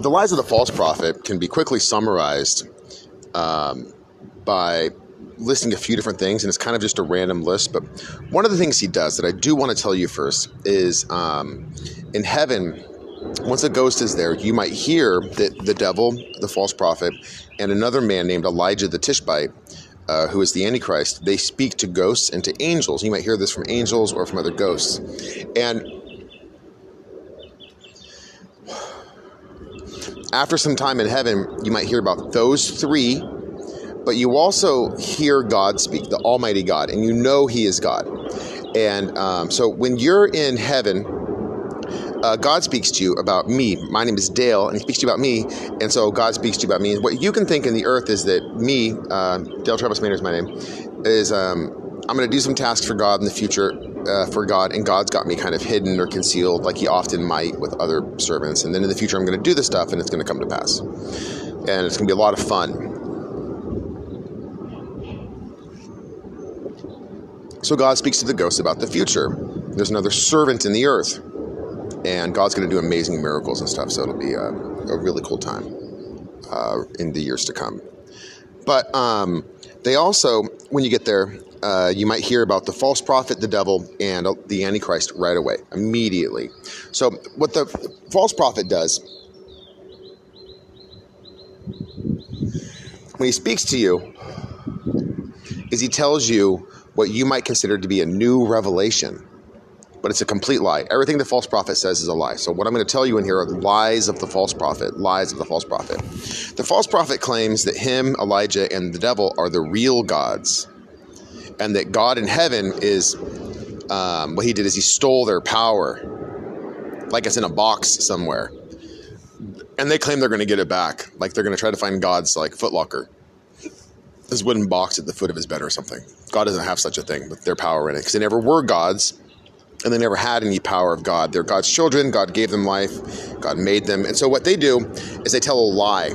the lies of the false prophet can be quickly summarized um, by listing a few different things, and it's kind of just a random list. But one of the things he does that I do want to tell you first is um, in heaven, once a ghost is there, you might hear that the devil, the false prophet, and another man named Elijah the Tishbite, uh, who is the Antichrist, they speak to ghosts and to angels. You might hear this from angels or from other ghosts. And after some time in heaven, you might hear about those three, but you also hear God speak, the Almighty God, and you know He is God. And um, so when you're in heaven, uh, God speaks to you about me. My name is Dale, and He speaks to you about me. And so God speaks to you about me. And what you can think in the earth is that me, uh, Dale Travis Maynard is my name, is um, I'm going to do some tasks for God in the future uh, for God, and God's got me kind of hidden or concealed, like He often might with other servants. And then in the future, I'm going to do this stuff, and it's going to come to pass. And it's going to be a lot of fun. So God speaks to the ghost about the future. There's another servant in the earth, and God's going to do amazing miracles and stuff. So it'll be a, a really cool time uh, in the years to come. But um, they also, when you get there, uh, you might hear about the false prophet, the devil, and the Antichrist right away, immediately. So, what the false prophet does, when he speaks to you, is he tells you what you might consider to be a new revelation, but it's a complete lie. Everything the false prophet says is a lie. So, what I'm going to tell you in here are lies of the false prophet, lies of the false prophet. The false prophet claims that him, Elijah, and the devil are the real gods and that God in heaven is um, what he did is he stole their power, like it's in a box somewhere, and they claim they're going to get it back, like they're going to try to find God's like footlocker, this wooden box at the foot of his bed or something. God doesn't have such a thing with their power in it because they never were gods. And they never had any power of God. They're God's children. God gave them life. God made them. And so what they do is they tell a lie.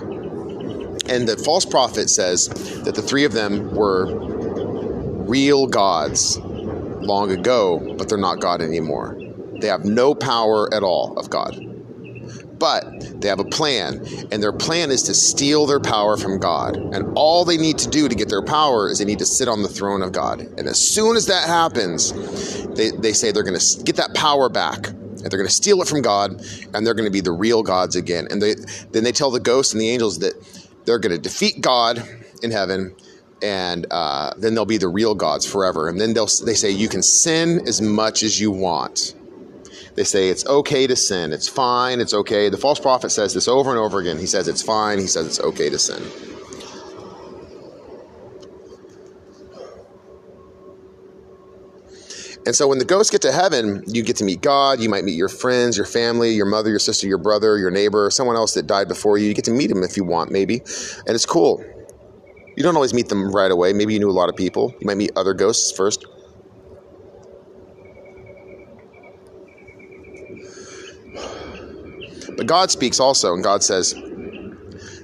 And the false prophet says that the three of them were real gods long ago, but they're not God anymore. They have no power at all of God. But they have a plan, and their plan is to steal their power from God. And all they need to do to get their power is they need to sit on the throne of God. And as soon as that happens, they, they say they're going to get that power back. And they're going to steal it from God, and they're going to be the real gods again. And they, then they tell the ghosts and the angels that they're going to defeat God in heaven and uh, then they'll be the real gods forever. And then they'll they say you can sin as much as you want. They say it's okay to sin. It's fine. It's okay. The false prophet says this over and over again. He says it's fine. He says it's okay to sin. And so when the ghosts get to heaven, you get to meet God. You might meet your friends, your family, your mother, your sister, your brother, your neighbor, someone else that died before you. You get to meet him if you want, maybe. And it's cool. You don't always meet them right away. Maybe you knew a lot of people. You might meet other ghosts first. But God speaks also, and God says,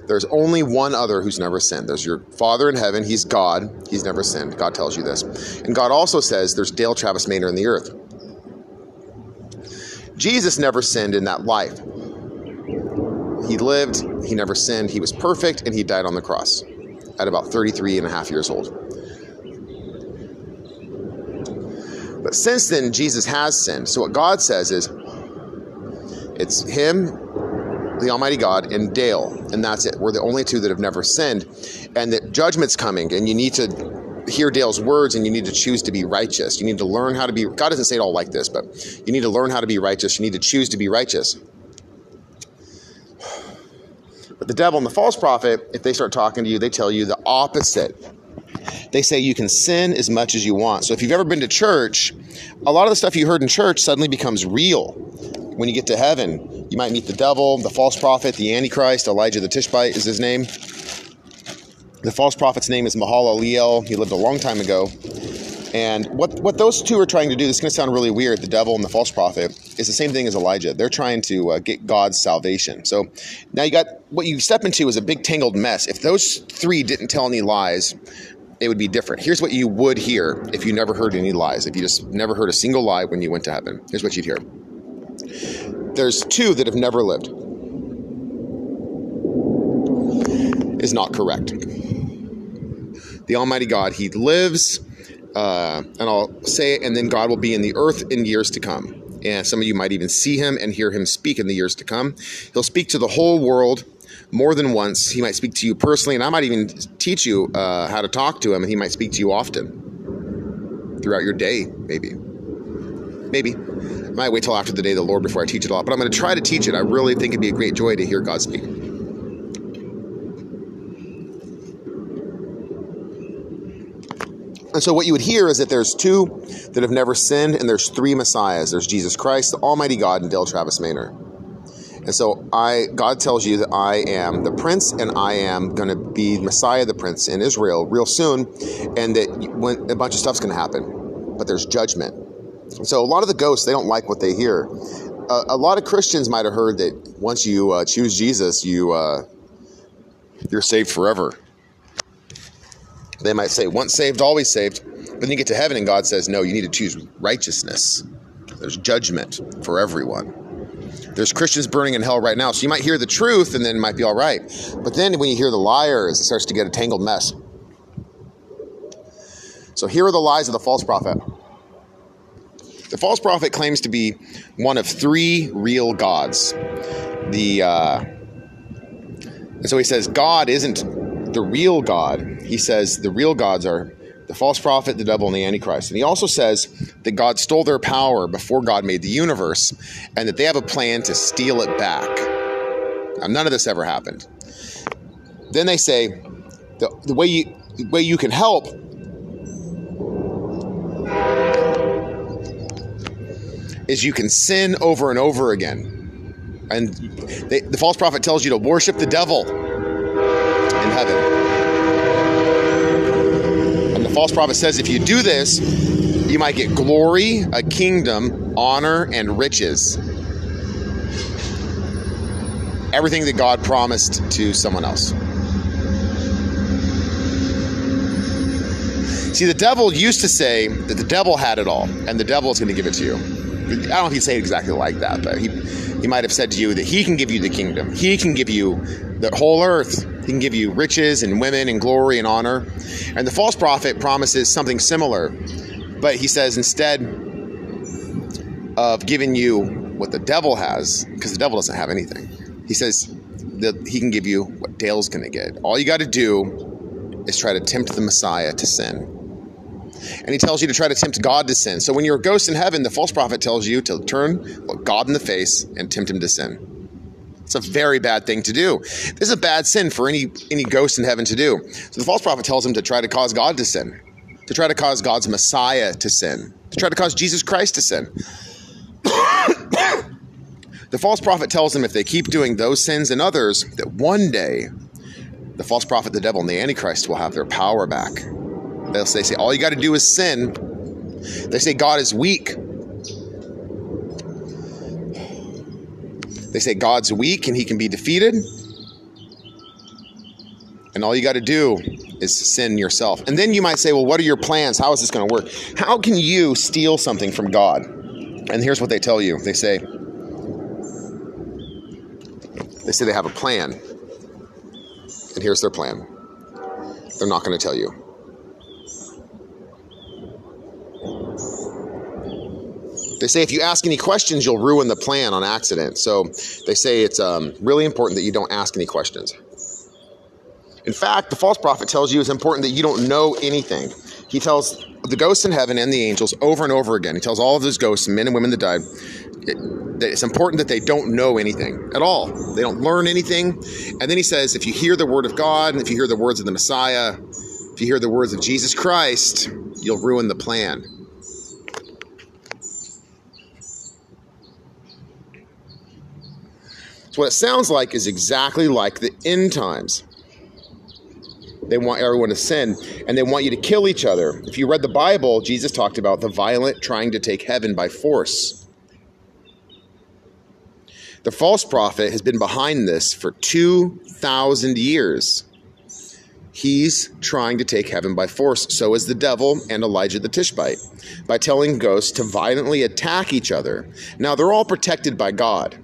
There's only one other who's never sinned. There's your Father in heaven. He's God. He's never sinned. God tells you this. And God also says, There's Dale Travis Maynard in the earth. Jesus never sinned in that life. He lived, he never sinned, he was perfect, and he died on the cross at about 33 and a half years old. But since then, Jesus has sinned. So what God says is, it's Him, the Almighty God, and Dale, and that's it. We're the only two that have never sinned, and that judgment's coming, and you need to hear Dale's words, and you need to choose to be righteous. You need to learn how to be. God doesn't say it all like this, but you need to learn how to be righteous. You need to choose to be righteous. But the devil and the false prophet, if they start talking to you, they tell you the opposite. They say you can sin as much as you want. So if you've ever been to church, a lot of the stuff you heard in church suddenly becomes real. When you get to heaven, you might meet the devil, the false prophet, the Antichrist, Elijah the Tishbite is his name. The false prophet's name is Mahalalel. He lived a long time ago. And what, what those two are trying to do, this is going to sound really weird, the devil and the false prophet, is the same thing as Elijah. They're trying to uh, get God's salvation. So now you got what you step into is a big tangled mess. If those three didn't tell any lies, it would be different. Here's what you would hear if you never heard any lies, if you just never heard a single lie when you went to heaven. Here's what you'd hear there's two that have never lived. is not correct. The Almighty God, He lives, uh, and I'll say it, and then God will be in the earth in years to come. And some of you might even see Him and hear Him speak in the years to come. He'll speak to the whole world more than once. He might speak to you personally, and I might even teach you uh, how to talk to Him, and He might speak to you often throughout your day, maybe. Maybe. I might wait till after the day of the Lord before I teach it all, but I'm going to try to teach it. I really think it'd be a great joy to hear God speak. And so, what you would hear is that there's two that have never sinned, and there's three messiahs. There's Jesus Christ, the Almighty God, and Dale Travis Maynard. And so, I God tells you that I am the Prince, and I am going to be Messiah, the Prince in Israel, real soon, and that when a bunch of stuff's going to happen, but there's judgment. So, a lot of the ghosts they don't like what they hear. Uh, a lot of Christians might have heard that once you uh, choose Jesus, you uh, you're saved forever. They might say, once saved, always saved. But then you get to heaven and God says, no, you need to choose righteousness. There's judgment for everyone. There's Christians burning in hell right now. So you might hear the truth and then it might be all right. But then when you hear the liars, it starts to get a tangled mess. So here are the lies of the false prophet. The false prophet claims to be one of three real gods. The uh, and so he says God isn't the real God, he says the real gods are the false prophet, the devil, and the Antichrist. And he also says that God stole their power before God made the universe and that they have a plan to steal it back. Now, none of this ever happened. Then they say the, the way you the way you can help is you can sin over and over again. And they, the false prophet tells you to worship the devil heaven. And the false prophet says if you do this, you might get glory, a kingdom, honor, and riches. Everything that God promised to someone else. See, the devil used to say that the devil had it all, and the devil is going to give it to you. I don't know if he'd say it exactly like that, but he, he might have said to you that he can give you the kingdom. He can give you the whole earth. He can give you riches and women and glory and honor. And the false prophet promises something similar, but he says instead of giving you what the devil has, because the devil doesn't have anything, he says that he can give you what Dale's going to get. All you got to do is try to tempt the Messiah to sin and he tells you to try to tempt God to sin. So when you're a ghost in heaven, the false prophet tells you to turn God in the face and tempt him to sin. It's a very bad thing to do. This is a bad sin for any any ghost in heaven to do. So the false prophet tells him to try to cause God to sin, to try to cause God's Messiah to sin, to try to cause Jesus Christ to sin. the false prophet tells them if they keep doing those sins and others, that one day the false prophet, the devil, and the Antichrist will have their power back. They'll say, say all you got to do is sin. They say God is weak. They say God's weak and he can be defeated. And all you got to do is sin yourself. And then you might say, well, what are your plans? How is this going to work? How can you steal something from God? And here's what they tell you they say, they say they have a plan. And here's their plan. They're not going to tell you. They say if you ask any questions, you'll ruin the plan on accident. So they say it's um, really important that you don't ask any questions. In fact, the false prophet tells you it's important that you don't know anything. He tells the ghosts in heaven and the angels over and over again. He tells all of those ghosts, men and women that died, it, that it's important that they don't know anything at all. They don't learn anything. And then he says, if you hear the word of God and if you hear the words of the Messiah, if you hear the words of Jesus Christ, you'll ruin the plan. So, what it sounds like is exactly like the end times. They want everyone to sin and they want you to kill each other. If you read the Bible, Jesus talked about the violent trying to take heaven by force. The false prophet has been behind this for 2,000 years. He's trying to take heaven by force. So is the devil and Elijah the Tishbite by telling ghosts to violently attack each other. Now, they're all protected by God.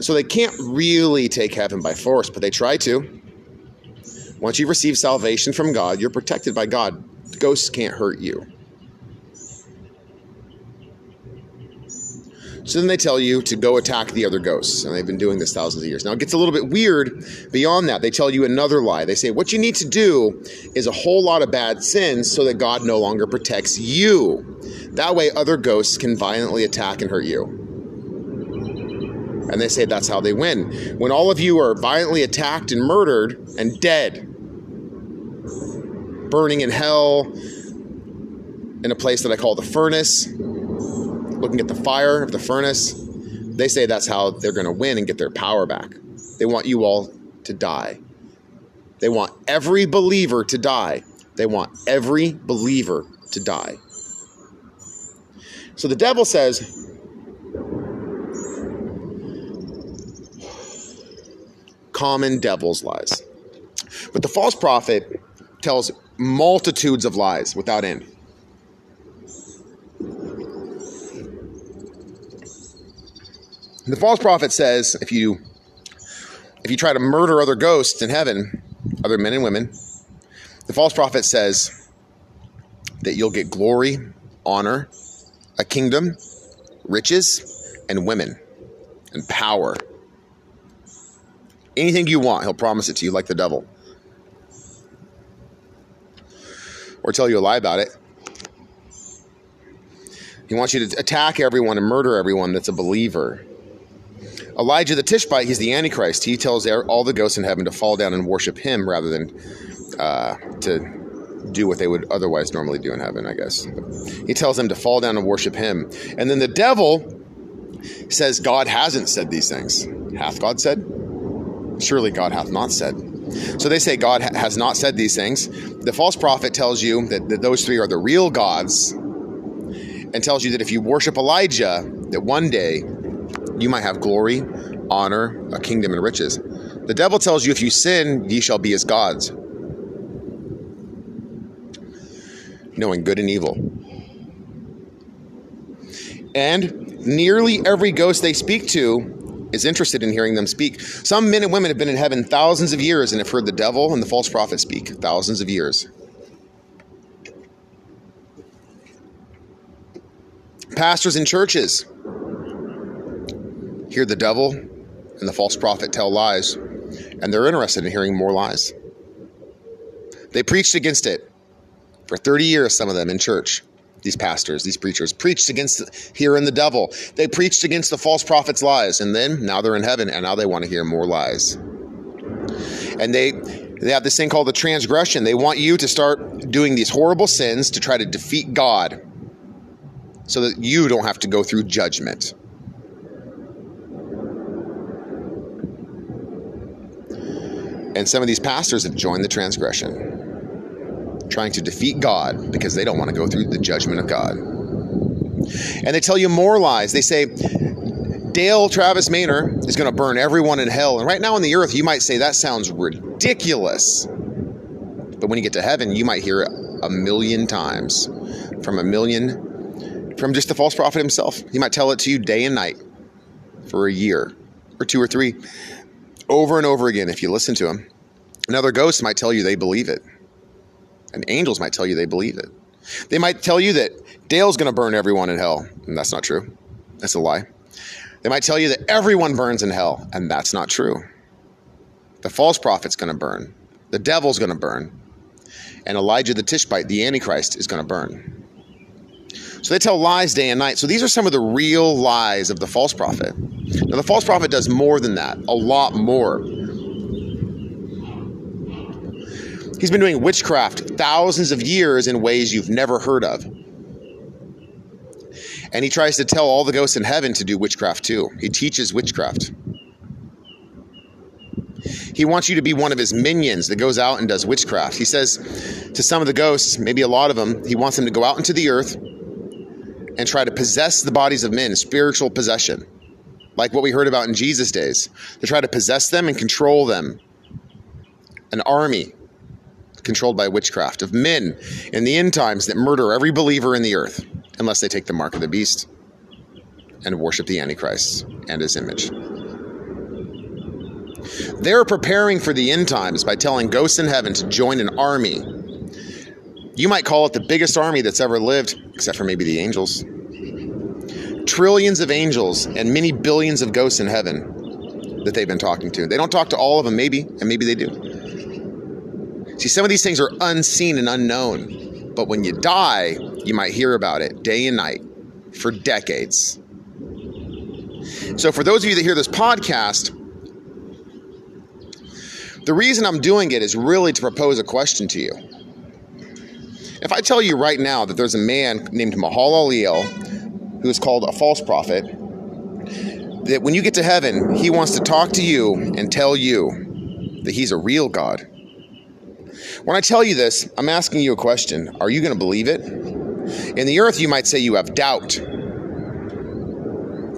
So they can't really take heaven by force, but they try to. Once you've received salvation from God, you're protected by God. Ghosts can't hurt you. So then they tell you to go attack the other ghosts, and they've been doing this thousands of years. Now it gets a little bit weird beyond that. They tell you another lie. They say, What you need to do is a whole lot of bad sins so that God no longer protects you. That way, other ghosts can violently attack and hurt you. And they say that's how they win. When all of you are violently attacked and murdered and dead, burning in hell in a place that I call the furnace, looking at the fire of the furnace, they say that's how they're going to win and get their power back. They want you all to die. They want every believer to die. They want every believer to die. So the devil says, common devil's lies. But the false prophet tells multitudes of lies without end. The false prophet says if you if you try to murder other ghosts in heaven, other men and women, the false prophet says that you'll get glory, honor, a kingdom, riches, and women, and power. Anything you want, he'll promise it to you like the devil. Or tell you a lie about it. He wants you to attack everyone and murder everyone that's a believer. Elijah the Tishbite, he's the Antichrist. He tells all the ghosts in heaven to fall down and worship him rather than uh, to do what they would otherwise normally do in heaven, I guess. He tells them to fall down and worship him. And then the devil says, God hasn't said these things. Hath God said? Surely God hath not said. So they say God ha- has not said these things. The false prophet tells you that, that those three are the real gods and tells you that if you worship Elijah, that one day you might have glory, honor, a kingdom, and riches. The devil tells you if you sin, ye shall be as gods, knowing good and evil. And nearly every ghost they speak to is interested in hearing them speak. Some men and women have been in heaven thousands of years and have heard the devil and the false prophet speak thousands of years. Pastors in churches hear the devil and the false prophet tell lies, and they're interested in hearing more lies. They preached against it for 30 years, some of them in church. These pastors, these preachers preached against hearing the devil. They preached against the false prophet's lies, and then now they're in heaven, and now they want to hear more lies. And they they have this thing called the transgression. They want you to start doing these horrible sins to try to defeat God so that you don't have to go through judgment. And some of these pastors have joined the transgression, trying to defeat God because they don't want to go through the judgment of God. And they tell you more lies. They say, Dale Travis Maynard is going to burn everyone in hell. And right now on the earth, you might say that sounds ridiculous. But when you get to heaven, you might hear it a million times from a million, from just the false prophet himself. He might tell it to you day and night for a year or two or three over and over again if you listen to him. Another ghost might tell you they believe it. And angels might tell you they believe it. They might tell you that Dale's going to burn everyone in hell. And that's not true. That's a lie. They might tell you that everyone burns in hell. And that's not true. The false prophet's going to burn. The devil's going to burn. And Elijah the Tishbite, the Antichrist, is going to burn. So they tell lies day and night. So these are some of the real lies of the false prophet. Now, the false prophet does more than that, a lot more. He's been doing witchcraft thousands of years in ways you've never heard of. And he tries to tell all the ghosts in heaven to do witchcraft too. He teaches witchcraft. He wants you to be one of his minions that goes out and does witchcraft. He says to some of the ghosts, maybe a lot of them, he wants them to go out into the earth and try to possess the bodies of men, spiritual possession, like what we heard about in Jesus' days. To try to possess them and control them. An army controlled by witchcraft of men in the end times that murder every believer in the earth unless they take the mark of the beast and worship the Antichrist and his image. They're preparing for the end times by telling ghosts in heaven to join an army. You might call it the biggest army that's ever lived, except for maybe the angels. Trillions of angels and many billions of ghosts in heaven that they've been talking to. They don't talk to all of them, maybe, and maybe they do. See, some of these things are unseen and unknown, but when you die, you might hear about it day and night for decades. So, for those of you that hear this podcast, the reason I'm doing it is really to propose a question to you. If I tell you right now that there's a man named Mahalalel who is called a false prophet, that when you get to heaven, he wants to talk to you and tell you that he's a real God. When I tell you this, I'm asking you a question. Are you going to believe it? In the earth, you might say you have doubt.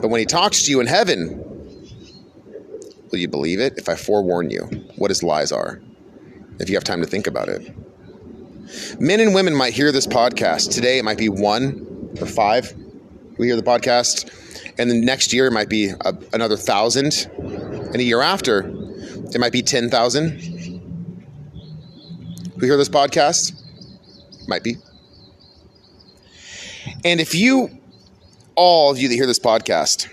But when he talks to you in heaven, will you believe it if I forewarn you what his lies are? If you have time to think about it. Men and women might hear this podcast. Today, it might be one or five who hear the podcast and the next year it might be a, another thousand, and a year after it might be ten thousand. Who hear this podcast? Might be. And if you, all of you that hear this podcast,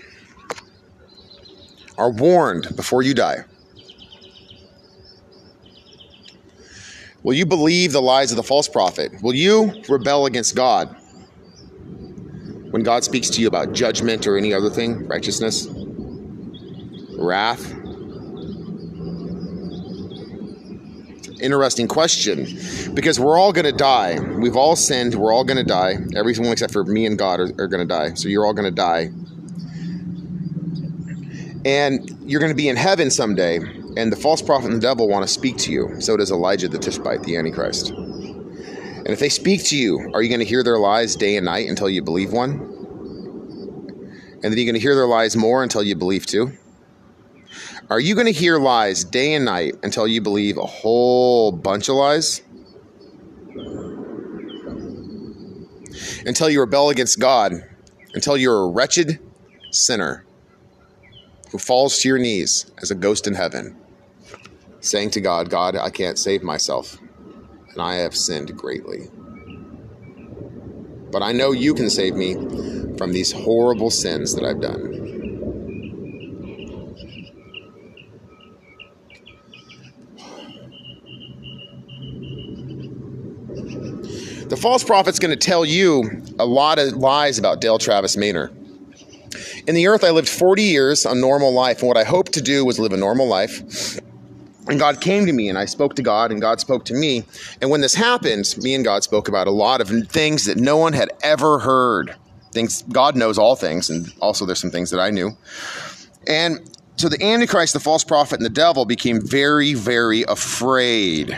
are warned before you die, will you believe the lies of the false prophet? Will you rebel against God? when God speaks to you about judgment or any other thing, righteousness, wrath? Interesting question because we're all going to die. We've all sinned. We're all going to die. Everyone except for me and God are, are going to die. So you're all going to die. And you're going to be in heaven someday. And the false prophet and the devil want to speak to you. So does Elijah the Tishbite, the Antichrist. And if they speak to you, are you going to hear their lies day and night until you believe one? And then you're going to hear their lies more until you believe two? Are you going to hear lies day and night until you believe a whole bunch of lies? Until you rebel against God, until you're a wretched sinner who falls to your knees as a ghost in heaven, saying to God, God, I can't save myself and I have sinned greatly. But I know you can save me from these horrible sins that I've done. The false prophet's going to tell you a lot of lies about Dale Travis Maynard. In the earth, I lived 40 years a normal life, and what I hoped to do was live a normal life and God came to me and I spoke to God and God spoke to me. And when this happened, me and God spoke about a lot of things that no one had ever heard. Things God knows all things, and also there's some things that I knew. And so the Antichrist, the false prophet, and the devil became very, very afraid.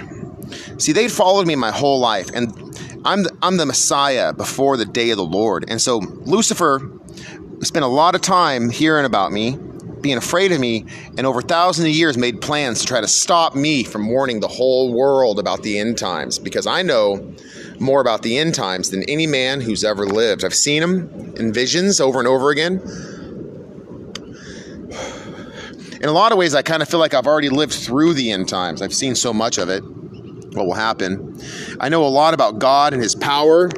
See, they'd followed me my whole life, and I'm the, I'm the Messiah before the day of the Lord. And so Lucifer spent a lot of time hearing about me being afraid of me, and over thousands of years made plans to try to stop me from warning the whole world about the end times because I know more about the end times than any man who's ever lived. I've seen them in visions over and over again. In a lot of ways, I kind of feel like I've already lived through the end times. I've seen so much of it, what will happen. I know a lot about God and His power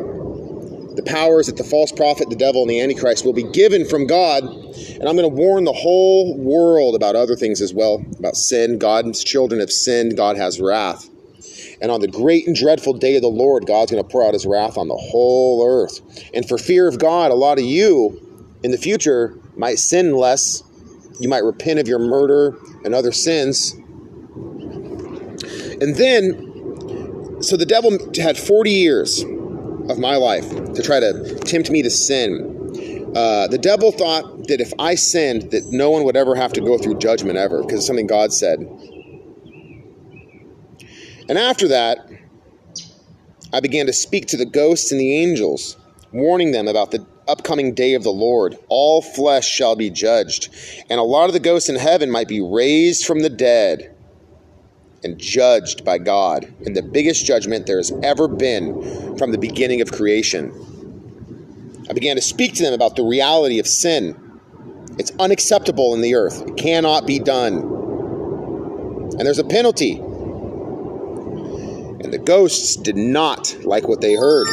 the powers that the false prophet, the devil, and the Antichrist will be given from God. And I'm going to warn the whole world about other things as well about sin. God's children have sinned, God has wrath. And on the great and dreadful day of the Lord, God's going to pour out his wrath on the whole earth. And for fear of God, a lot of you in the future might sin less. You might repent of your murder and other sins. And then, so the devil had 40 years of my life to try to tempt me to sin. Uh, the devil thought that if I sinned, that no one would ever have to go through judgment ever, because it's something God said. And after that, I began to speak to the ghosts and the angels, warning them about the upcoming day of the Lord. All flesh shall be judged, and a lot of the ghosts in heaven might be raised from the dead and judged by God in the biggest judgment there has ever been from the beginning of creation. I began to speak to them about the reality of sin. It's unacceptable in the earth, it cannot be done. and there's a penalty. And the ghosts did not like what they heard.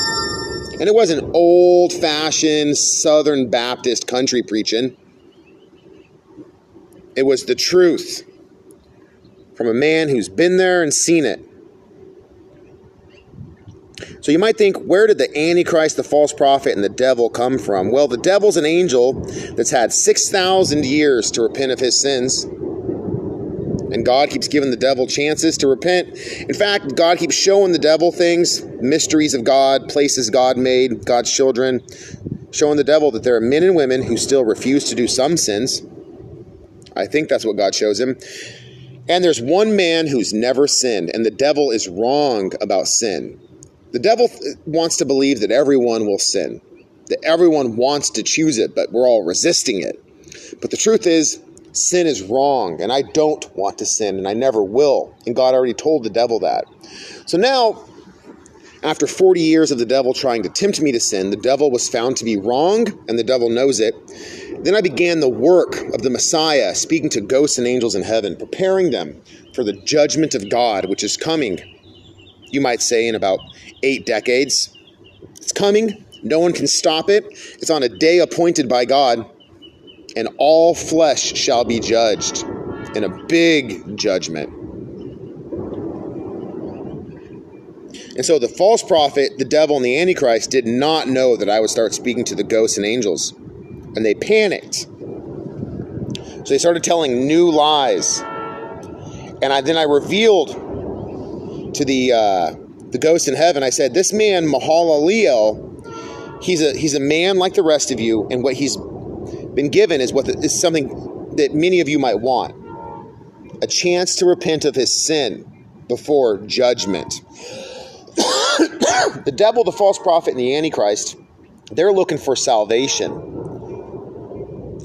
And it wasn't old fashioned Southern Baptist country preaching, it was the truth from a man who's been there and seen it. So you might think, where did the Antichrist, the false prophet, and the devil come from? Well, the devil's an angel that's had 6,000 years to repent of his sins. And God keeps giving the devil chances to repent. In fact, God keeps showing the devil things, mysteries of God, places God made, God's children, showing the devil that there are men and women who still refuse to do some sins. I think that's what God shows him. And there's one man who's never sinned, and the devil is wrong about sin. The devil wants to believe that everyone will sin, that everyone wants to choose it, but we're all resisting it. But the truth is, sin is wrong, and I don't want to sin, and I never will. And God already told the devil that. So now, after 40 years of the devil trying to tempt me to sin, the devil was found to be wrong, and the devil knows it. Then I began the work of the Messiah, speaking to ghosts and angels in heaven, preparing them for the judgment of God, which is coming, you might say, in about eight decades. It's coming. No one can stop it. It's on a day appointed by God, and all flesh shall be judged in a big judgment. And so the false prophet, the devil, and the Antichrist did not know that I would start speaking to the ghosts and angels. And they panicked. So they started telling new lies. And I, then I revealed to the uh, the ghost in heaven, I said, This man, Mahalalel, he's a he's a man like the rest of you, and what he's been given is what the, is something that many of you might want. A chance to repent of his sin before judgment. The devil, the false prophet, and the Antichrist, they're looking for salvation.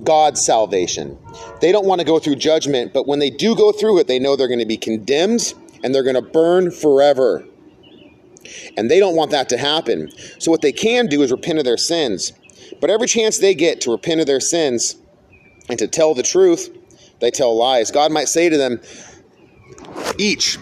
God's salvation. They don't want to go through judgment, but when they do go through it, they know they're going to be condemned and they're going to burn forever. And they don't want that to happen. So, what they can do is repent of their sins. But every chance they get to repent of their sins and to tell the truth, they tell lies. God might say to them, each,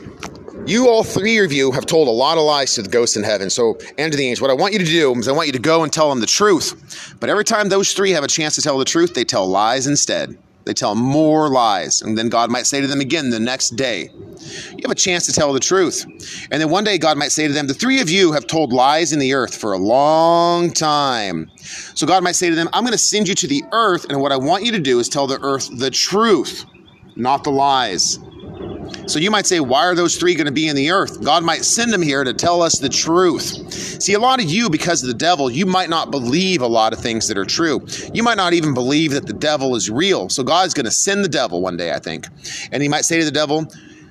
you all three of you have told a lot of lies to the ghosts in heaven. So, and to the angels. What I want you to do is I want you to go and tell them the truth. But every time those three have a chance to tell the truth, they tell lies instead. They tell more lies. And then God might say to them again the next day, You have a chance to tell the truth. And then one day God might say to them, The three of you have told lies in the earth for a long time. So God might say to them, I'm going to send you to the earth, and what I want you to do is tell the earth the truth, not the lies. So you might say, why are those three going to be in the earth? God might send them here to tell us the truth. See, a lot of you, because of the devil, you might not believe a lot of things that are true. You might not even believe that the devil is real. So God's going to send the devil one day, I think. And he might say to the devil,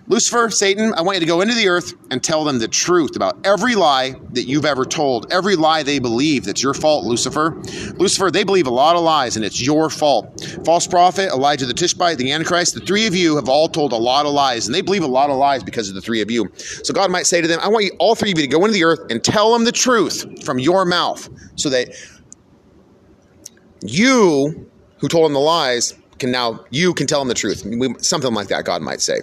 Lucifer, Satan, I want you to go into the earth and tell them the truth about every lie that you've ever told, every lie they believe that's your fault, Lucifer. Lucifer, they believe a lot of lies and it's your fault. False prophet, Elijah the Tishbite, the Antichrist, the three of you have all told a lot of lies and they believe a lot of lies because of the three of you. So God might say to them, I want you, all three of you to go into the earth and tell them the truth from your mouth so that you who told them the lies can now, you can tell them the truth. Something like that, God might say.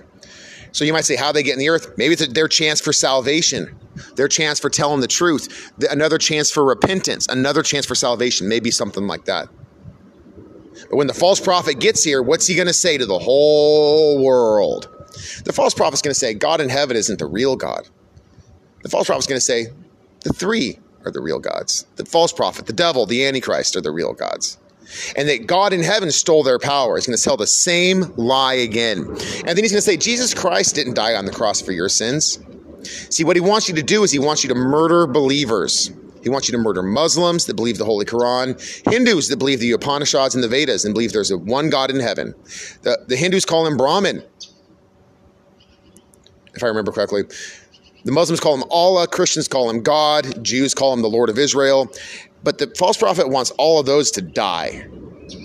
So you might say, how they get in the earth? Maybe it's their chance for salvation, their chance for telling the truth, another chance for repentance, another chance for salvation, maybe something like that. But when the false prophet gets here, what's he going to say to the whole world? The false prophet's going to say, God in heaven isn't the real God. The false prophet's going to say, the three are the real gods. The false prophet, the devil, the antichrist are the real gods and that God in heaven stole their power. He's going to tell the same lie again. And then he's going to say, Jesus Christ didn't die on the cross for your sins. See, what he wants you to do is he wants you to murder believers. He wants you to murder Muslims that believe the Holy Quran, Hindus that believe the Upanishads and the Vedas and believe there's a one God in heaven. The, the Hindus call him Brahman, if I remember correctly. The Muslims call him Allah, Christians call him God, Jews call him the Lord of Israel. But the false prophet wants all of those to die.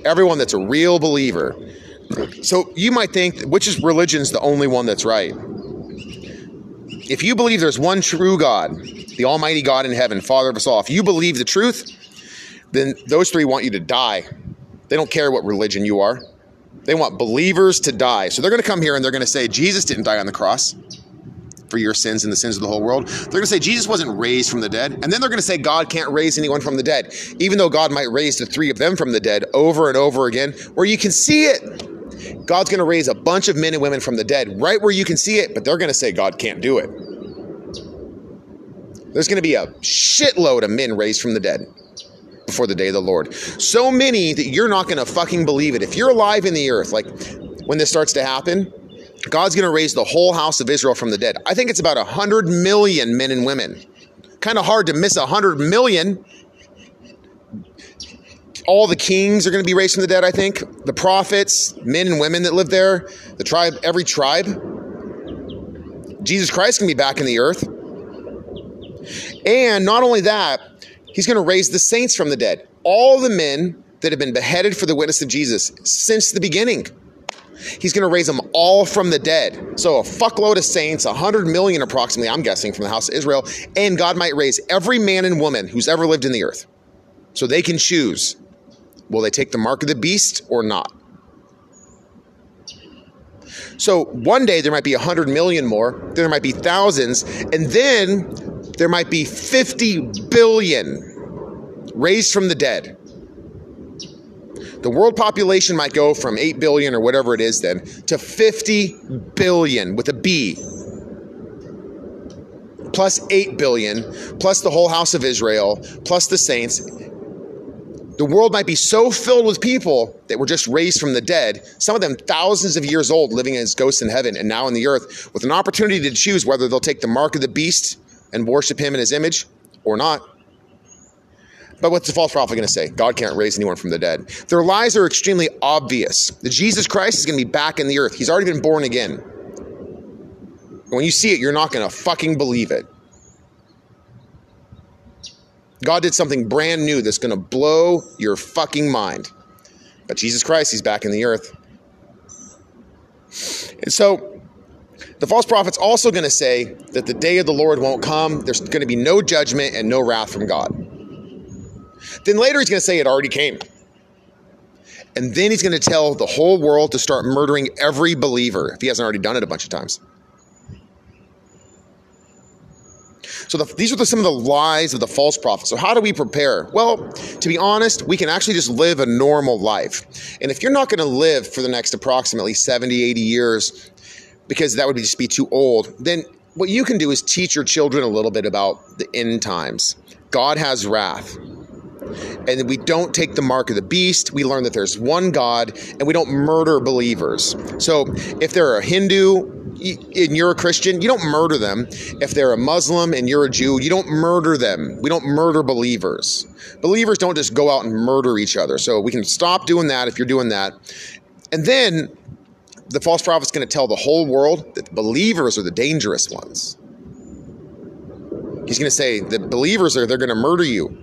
Everyone that's a real believer. So you might think, which is religion's the only one that's right? If you believe there's one true God, the Almighty God in heaven, Father of us all, if you believe the truth, then those three want you to die. They don't care what religion you are. They want believers to die. So they're going to come here and they're going to say Jesus didn't die on the cross for your sins and the sins of the whole world. They're going to say Jesus wasn't raised from the dead. And then they're going to say God can't raise anyone from the dead, even though God might raise the three of them from the dead over and over again, where you can see it. God's going to raise a bunch of men and women from the dead right where you can see it, but they're going to say God can't do it. There's going to be a shitload of men raised from the dead before the day of the Lord. So many that you're not going to fucking believe it. If you're alive in the earth, like when this starts to happen, God's going to raise the whole house of Israel from the dead. I think it's about 100 million men and women. Kind of hard to miss 100 million. All the kings are going to be raised from the dead, I think. The prophets, men and women that live there, the tribe, every tribe. Jesus Christ can be back in the earth. And not only that, he's going to raise the saints from the dead. All the men that have been beheaded for the witness of Jesus since the beginning. He's going to raise them all from the dead. So a fuckload of saints, 100 million approximately, I'm guessing, from the house of Israel. And God might raise every man and woman who's ever lived in the earth. So they can choose will they take the mark of the beast or not? So one day there might be 100 million more, there might be thousands, and then there might be 50 billion raised from the dead. The world population might go from 8 billion or whatever it is then to 50 billion with a B. Plus 8 billion, plus the whole house of Israel, plus the saints. The world might be so filled with people that were just raised from the dead, some of them thousands of years old, living as ghosts in heaven and now in the earth, with an opportunity to choose whether they'll take the mark of the beast and worship him in his image or not. But what's the false prophet going to say? God can't raise anyone from the dead. Their lies are extremely obvious. That Jesus Christ is going to be back in the earth. He's already been born again. When you see it, you're not going to fucking believe it. God did something brand new that's going to blow your fucking mind. But Jesus Christ, he's back in the earth. And so the false prophet's also going to say that the day of the Lord won't come. There's going to be no judgment and no wrath from God. Then later he's going to say it already came. And then he's going to tell the whole world to start murdering every believer if he hasn't already done it a bunch of times. So the, these are the, some of the lies of the false prophet. So how do we prepare? Well, to be honest, we can actually just live a normal life. And if you're not going to live for the next approximately 70, 80 years, because that would be just be too old, then what you can do is teach your children a little bit about the end times. God has wrath and we don't take the mark of the beast. We learn that there's one God, and we don't murder believers. So if they're a Hindu and you're a Christian, you don't murder them. If they're a Muslim and you're a Jew, you don't murder them. We don't murder believers. Believers don't just go out and murder each other. So we can stop doing that if you're doing that. And then the false prophet's going to tell the whole world that believers are the dangerous ones. He's going to say the believers are they're going to murder you.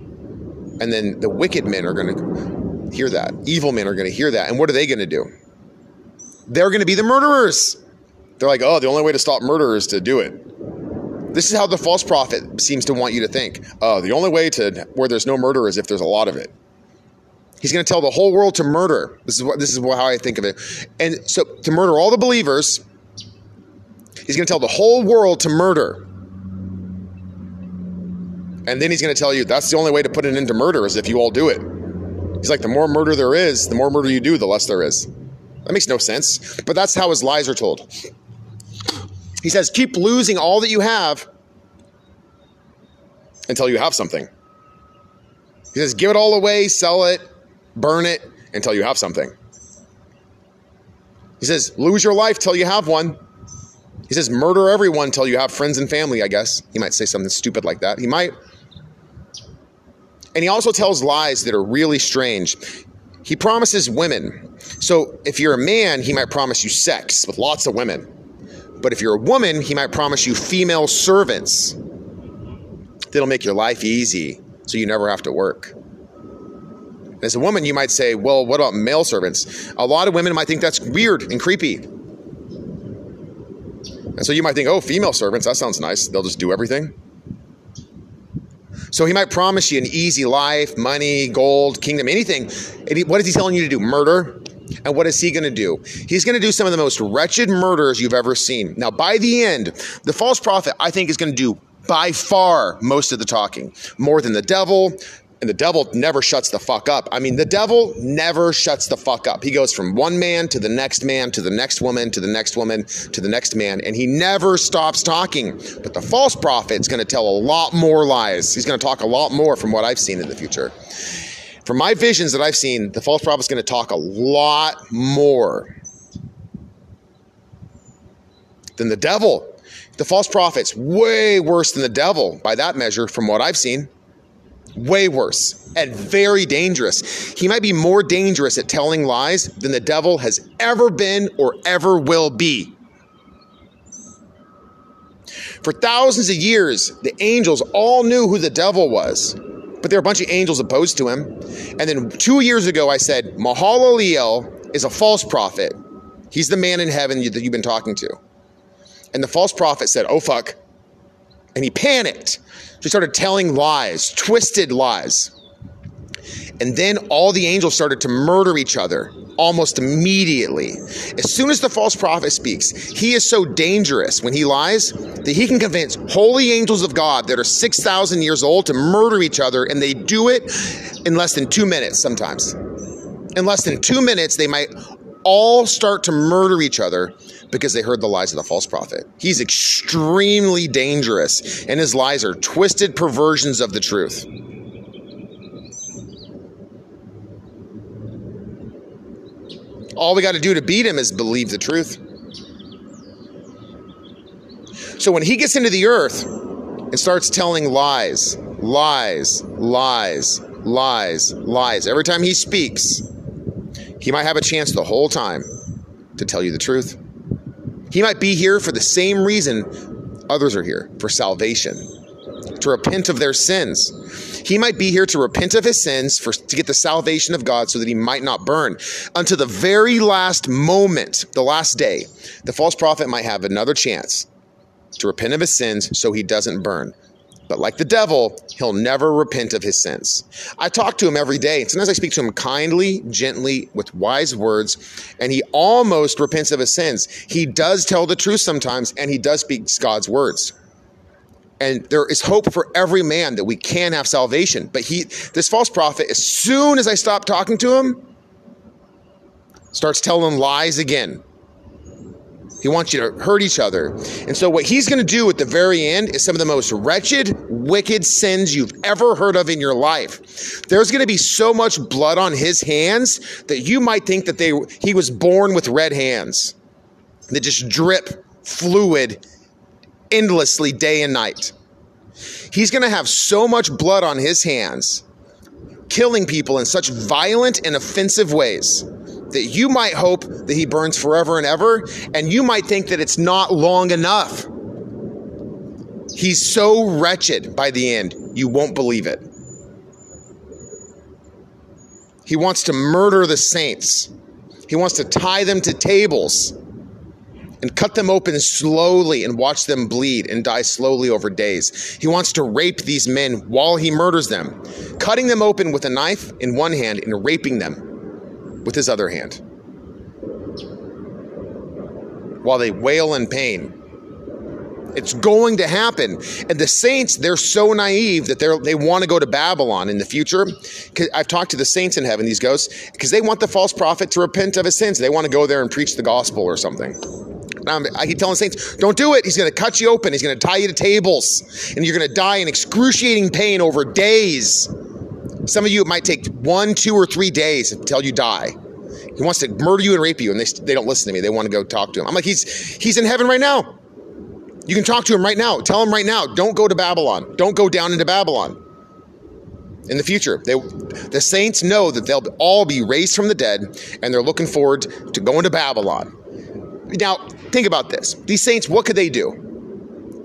And then the wicked men are going to hear that. Evil men are going to hear that. And what are they going to do? They're going to be the murderers. They're like, oh, the only way to stop murder is to do it. This is how the false prophet seems to want you to think. Oh, the only way to where there's no murder is if there's a lot of it. He's going to tell the whole world to murder. This is what this is how I think of it. And so to murder all the believers, he's going to tell the whole world to murder. And then he's going to tell you that's the only way to put an end to murder is if you all do it. He's like, the more murder there is, the more murder you do, the less there is. That makes no sense. But that's how his lies are told. He says, keep losing all that you have until you have something. He says, give it all away, sell it, burn it until you have something. He says, lose your life till you have one. He says, murder everyone till you have friends and family, I guess. He might say something stupid like that. He might. And he also tells lies that are really strange. He promises women. So if you're a man, he might promise you sex with lots of women. But if you're a woman, he might promise you female servants that'll make your life easy so you never have to work. As a woman, you might say, well, what about male servants? A lot of women might think that's weird and creepy. And so you might think, oh, female servants, that sounds nice. They'll just do everything. So he might promise you an easy life, money, gold, kingdom, anything. He, what is he telling you to do? Murder? And what is he going to do? He's going to do some of the most wretched murders you've ever seen. Now, by the end, the false prophet, I think, is going to do by far most of the talking, more than the devil. And the devil never shuts the fuck up. I mean, the devil never shuts the fuck up. He goes from one man to the next man, to the next woman, to the next woman, to the next man, and he never stops talking. But the false prophet's going to tell a lot more lies. He's going to talk a lot more from what I've seen in the future. From my visions that I've seen, the false prophet's going to talk a lot more than the devil. The false prophet's way worse than the devil by that measure, from what I've seen. Way worse and very dangerous. He might be more dangerous at telling lies than the devil has ever been or ever will be. For thousands of years, the angels all knew who the devil was, but there were a bunch of angels opposed to him. And then two years ago, I said, Mahalaleel is a false prophet. He's the man in heaven that you've been talking to. And the false prophet said, Oh, fuck. And he panicked. She started telling lies, twisted lies. And then all the angels started to murder each other almost immediately. As soon as the false prophet speaks, he is so dangerous when he lies that he can convince holy angels of God that are 6,000 years old to murder each other, and they do it in less than two minutes sometimes. In less than two minutes, they might all start to murder each other because they heard the lies of the false prophet. He's extremely dangerous, and his lies are twisted perversions of the truth. All we got to do to beat him is believe the truth. So when he gets into the earth and starts telling lies, lies, lies, lies, lies, every time he speaks, he might have a chance the whole time to tell you the truth. He might be here for the same reason others are here for salvation, to repent of their sins. He might be here to repent of his sins for to get the salvation of God so that he might not burn. Until the very last moment, the last day, the false prophet might have another chance to repent of his sins so he doesn't burn. But like the devil, he'll never repent of his sins. I talk to him every day, and sometimes I speak to him kindly, gently, with wise words, and he almost repents of his sins. He does tell the truth sometimes, and he does speak God's words. And there is hope for every man that we can have salvation. But he, this false prophet, as soon as I stop talking to him, starts telling lies again. He wants you to hurt each other. And so, what he's going to do at the very end is some of the most wretched, wicked sins you've ever heard of in your life. There's going to be so much blood on his hands that you might think that they, he was born with red hands that just drip fluid endlessly day and night. He's going to have so much blood on his hands, killing people in such violent and offensive ways that you might hope that he burns forever and ever, and you might think that it's not long enough. He's so wretched by the end, you won't believe it. He wants to murder the saints. He wants to tie them to tables and cut them open slowly and watch them bleed and die slowly over days. He wants to rape these men while he murders them, cutting them open with a knife in one hand and raping them with his other hand while they wail in pain. It's going to happen. And the saints, they're so naive that they they want to go to Babylon in the future. I've talked to the saints in heaven, these ghosts, because they want the false prophet to repent of his sins. They want to go there and preach the gospel or something. I keep telling saints, don't do it. He's going to cut you open. He's going to tie you to tables, and you're going to die in excruciating pain over days. Some of you, it might take one, two, or three days until you die. He wants to murder you and rape you, and they, they don't listen to me. They want to go talk to him. I'm like, he's, he's in heaven right now. You can talk to him right now. Tell him right now, don't go to Babylon. Don't go down into Babylon. In the future, they, the saints know that they'll all be raised from the dead, and they're looking forward to going to Babylon. Now, think about this. These saints, what could they do?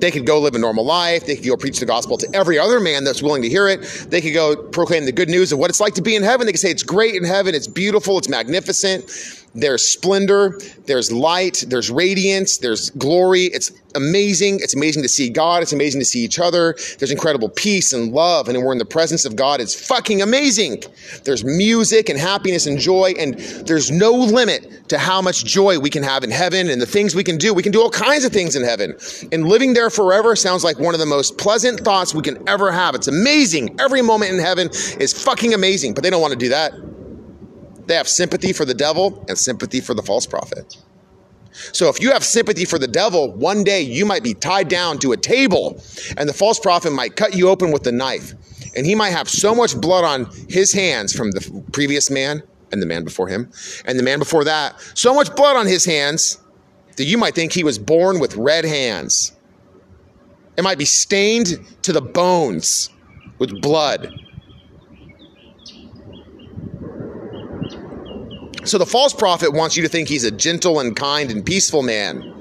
They could go live a normal life. They could go preach the gospel to every other man that's willing to hear it. They could go proclaim the good news of what it's like to be in heaven. They could say it's great in heaven, it's beautiful, it's magnificent. There's splendor, there's light, there's radiance, there's glory. It's amazing. It's amazing to see God. It's amazing to see each other. There's incredible peace and love, and we're in the presence of God. It's fucking amazing. There's music and happiness and joy, and there's no limit to how much joy we can have in heaven and the things we can do. We can do all kinds of things in heaven. And living there forever sounds like one of the most pleasant thoughts we can ever have. It's amazing. Every moment in heaven is fucking amazing, but they don't want to do that. They have sympathy for the devil and sympathy for the false prophet. So if you have sympathy for the devil, one day you might be tied down to a table and the false prophet might cut you open with a knife. And he might have so much blood on his hands from the previous man and the man before him and the man before that, so much blood on his hands that you might think he was born with red hands. It might be stained to the bones with blood. So the false prophet wants you to think he's a gentle and kind and peaceful man.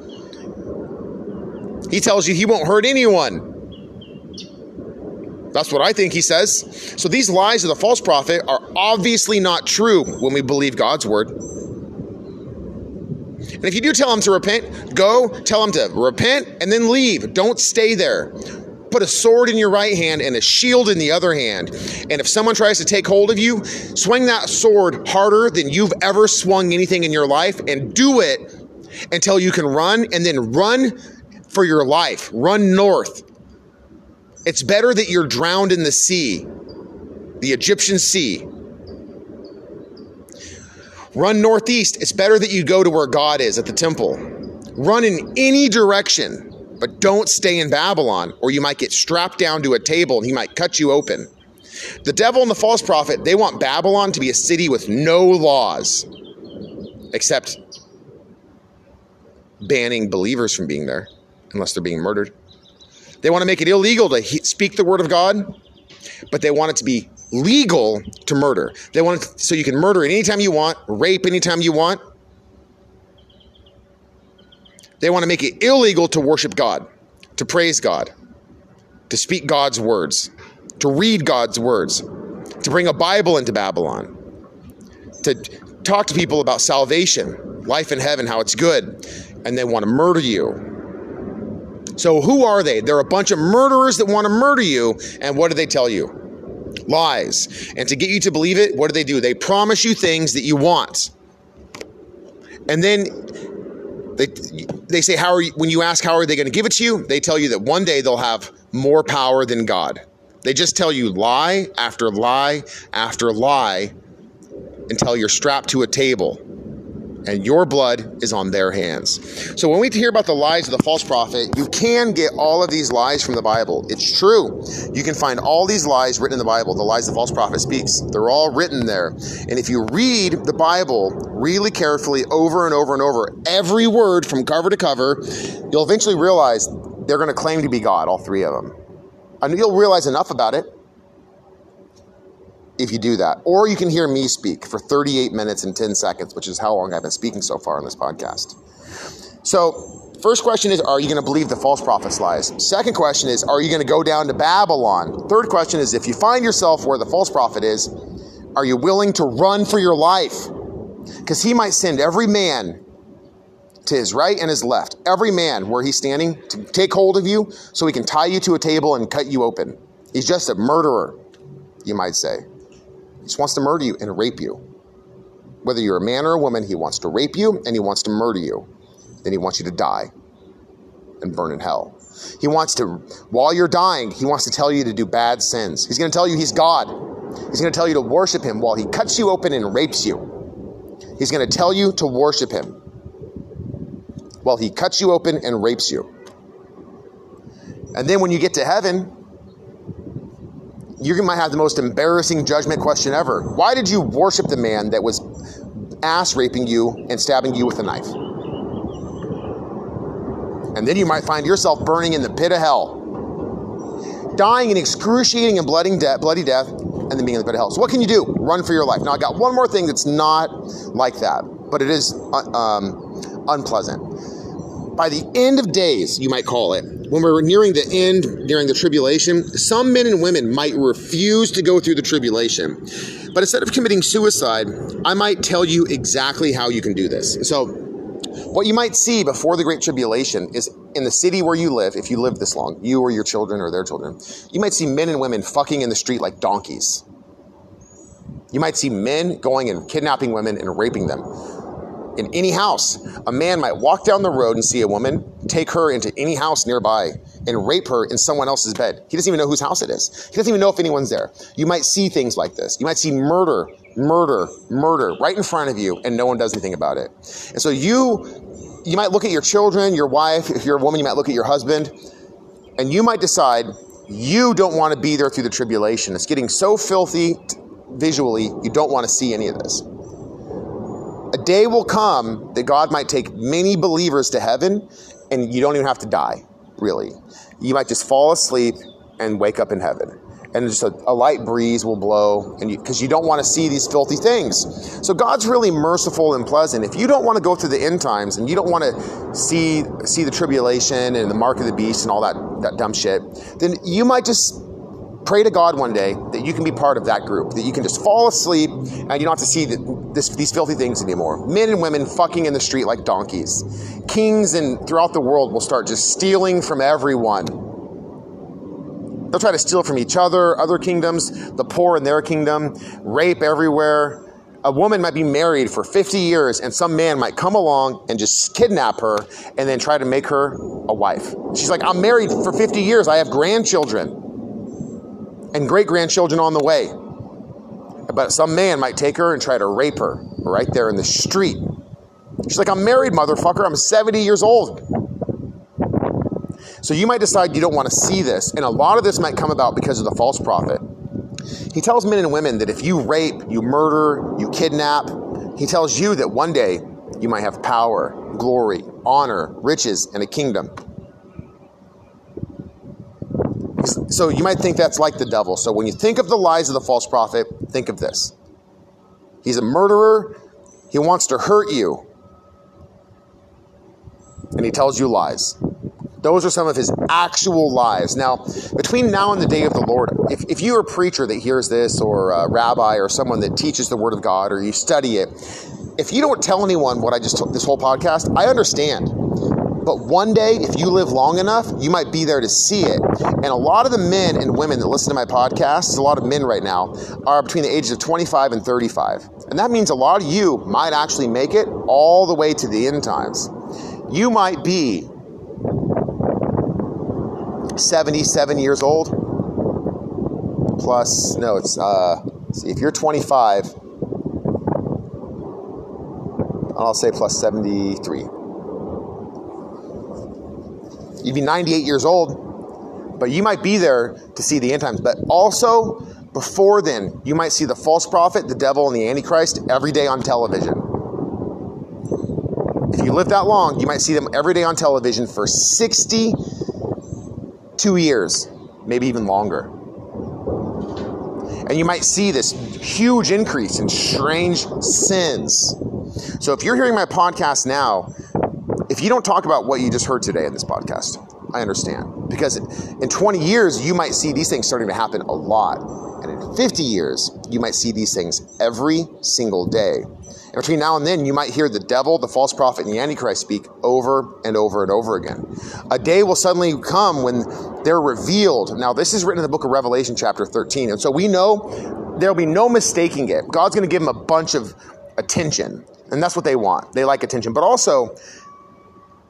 He tells you he won't hurt anyone. That's what I think he says. So these lies of the false prophet are obviously not true when we believe God's word. And if you do tell him to repent, go tell him to repent and then leave. Don't stay there put a sword in your right hand and a shield in the other hand. And if someone tries to take hold of you, swing that sword harder than you've ever swung anything in your life and do it until you can run and then run for your life. Run north. It's better that you're drowned in the sea, the Egyptian sea. Run northeast. It's better that you go to where God is at the temple. Run in any direction but don't stay in Babylon, or you might get strapped down to a table and he might cut you open. The devil and the false prophet, they want Babylon to be a city with no laws, except banning believers from being there, unless they're being murdered. They want to make it illegal to speak the word of God, but they want it to be legal to murder. They want it so you can murder anytime you want, rape anytime you want, they want to make it illegal to worship God, to praise God, to speak God's words, to read God's words, to bring a Bible into Babylon, to talk to people about salvation, life in heaven, how it's good, and they want to murder you. So, who are they? They're a bunch of murderers that want to murder you, and what do they tell you? Lies. And to get you to believe it, what do they do? They promise you things that you want. And then they, they say, how are you, when you ask how are they going to give it to you, they tell you that one day they'll have more power than God. They just tell you lie after lie after lie until you're strapped to a table and your blood is on their hands. So when we hear about the lies of the false prophet, you can get all of these lies from the Bible. It's true. You can find all these lies written in the Bible, the lies the false prophet speaks. They're all written there. And if you read the Bible really carefully over and over and over, every word from cover to cover, you'll eventually realize they're going to claim to be God, all three of them. And you'll realize enough about it if you do that. Or you can hear me speak for 38 minutes and 10 seconds, which is how long I've been speaking so far on this podcast. So, first question is Are you going to believe the false prophet's lies? Second question is Are you going to go down to Babylon? Third question is If you find yourself where the false prophet is, are you willing to run for your life? Because he might send every man to his right and his left, every man where he's standing to take hold of you so he can tie you to a table and cut you open. He's just a murderer, you might say. He just wants to murder you and rape you. Whether you're a man or a woman, he wants to rape you and he wants to murder you. Then he wants you to die and burn in hell. He wants to, while you're dying, he wants to tell you to do bad sins. He's going to tell you he's God. He's going to tell you to worship him while he cuts you open and rapes you. He's going to tell you to worship him while he cuts you open and rapes you. And then when you get to heaven, you might have the most embarrassing judgment question ever. Why did you worship the man that was ass raping you and stabbing you with a knife? And then you might find yourself burning in the pit of hell, dying in excruciating and bloody death, bloody death, and then being in the pit of hell. So what can you do? Run for your life. Now I got one more thing that's not like that, but it is uh, um, unpleasant. By the end of days, you might call it, when we're nearing the end, during the tribulation, some men and women might refuse to go through the tribulation. But instead of committing suicide, I might tell you exactly how you can do this. So, what you might see before the Great Tribulation is in the city where you live, if you live this long, you or your children or their children, you might see men and women fucking in the street like donkeys. You might see men going and kidnapping women and raping them in any house. A man might walk down the road and see a woman, take her into any house nearby, and rape her in someone else's bed. He doesn't even know whose house it is. He doesn't even know if anyone's there. You might see things like this. You might see murder, murder, murder right in front of you, and no one does anything about it. And so you you might look at your children, your wife, if you're a woman, you might look at your husband, and you might decide you don't want to be there through the tribulation. It's getting so filthy visually, you don't want to see any of this day will come that God might take many believers to heaven and you don't even have to die, really. You might just fall asleep and wake up in heaven. And just a, a light breeze will blow, and because you, you don't want to see these filthy things. So God's really merciful and pleasant. If you don't want to go through the end times and you don't want to see see the tribulation and the mark of the beast and all that that dumb shit, then you might just pray to God one day that you can be part of that group, that you can just fall asleep and you don't have to see the, this, these filthy things anymore. Men and women fucking in the street like donkeys. Kings and throughout the world will start just stealing from everyone. They'll try to steal from each other, other kingdoms, the poor in their kingdom, rape everywhere. A woman might be married for 50 years and some man might come along and just kidnap her and then try to make her a wife. She's like, I'm married for 50 years. I have grandchildren and great grandchildren on the way. But some man might take her and try to rape her right there in the street. She's like, I'm married, motherfucker. I'm 70 years old. So you might decide you don't want to see this. And a lot of this might come about because of the false prophet. He tells men and women that if you rape, you murder, you kidnap, he tells you that one day you might have power, glory, honor, riches, and a kingdom. So you might think that's like the devil. So when you think of the lies of the false prophet, think of this. He's a murderer. He wants to hurt you. And he tells you lies. Those are some of his actual lies. Now, between now and the day of the Lord, if, if you're a preacher that hears this, or a rabbi, or someone that teaches the Word of God, or you study it, if you don't tell anyone what I just took this whole podcast, I understand. But one day, if you live long enough, you might be there to see it. And a lot of the men and women that listen to my podcast, a lot of men right now, are between the ages of 25 and 35. And that means a lot of you might actually make it all the way to the end times. You might be 77 years old plus no it's uh see if you're 25 I'll say plus 73 You'd be 98 years old, but you might be there to see the end times. But also, before then, you might see the false prophet, the devil, and the Antichrist every day on television. If you live that long, you might see them every day on television for 62 years, maybe even longer. And you might see this huge increase in strange sins. So if you're hearing my podcast now, if you don't talk about what you just heard today in this podcast, I understand. Because in 20 years, you might see these things starting to happen a lot. And in 50 years, you might see these things every single day. And between now and then, you might hear the devil, the false prophet, and the Antichrist speak over and over and over again. A day will suddenly come when they're revealed. Now, this is written in the book of Revelation, chapter 13. And so we know there'll be no mistaking it. God's going to give them a bunch of attention. And that's what they want. They like attention. But also,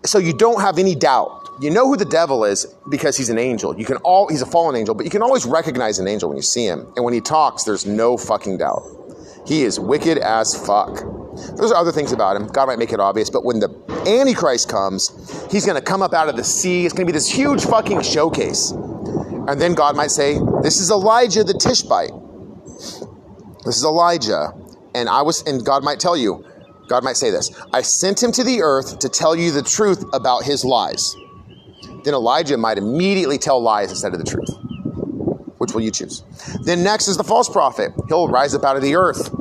so you don't have any doubt. You know who the devil is because he's an angel. You can all he's a fallen angel, but you can always recognize an angel when you see him. And when he talks, there's no fucking doubt. He is wicked as fuck. There's other things about him. God might make it obvious, but when the Antichrist comes, he's going to come up out of the sea. It's going to be this huge fucking showcase. And then God might say, This is Elijah the Tishbite. This is Elijah. And I was, and God might tell you, God might say this I sent him to the earth to tell you the truth about his lies. Then Elijah might immediately tell lies instead of the truth. Which will you choose? Then next is the false prophet. He'll rise up out of the earth.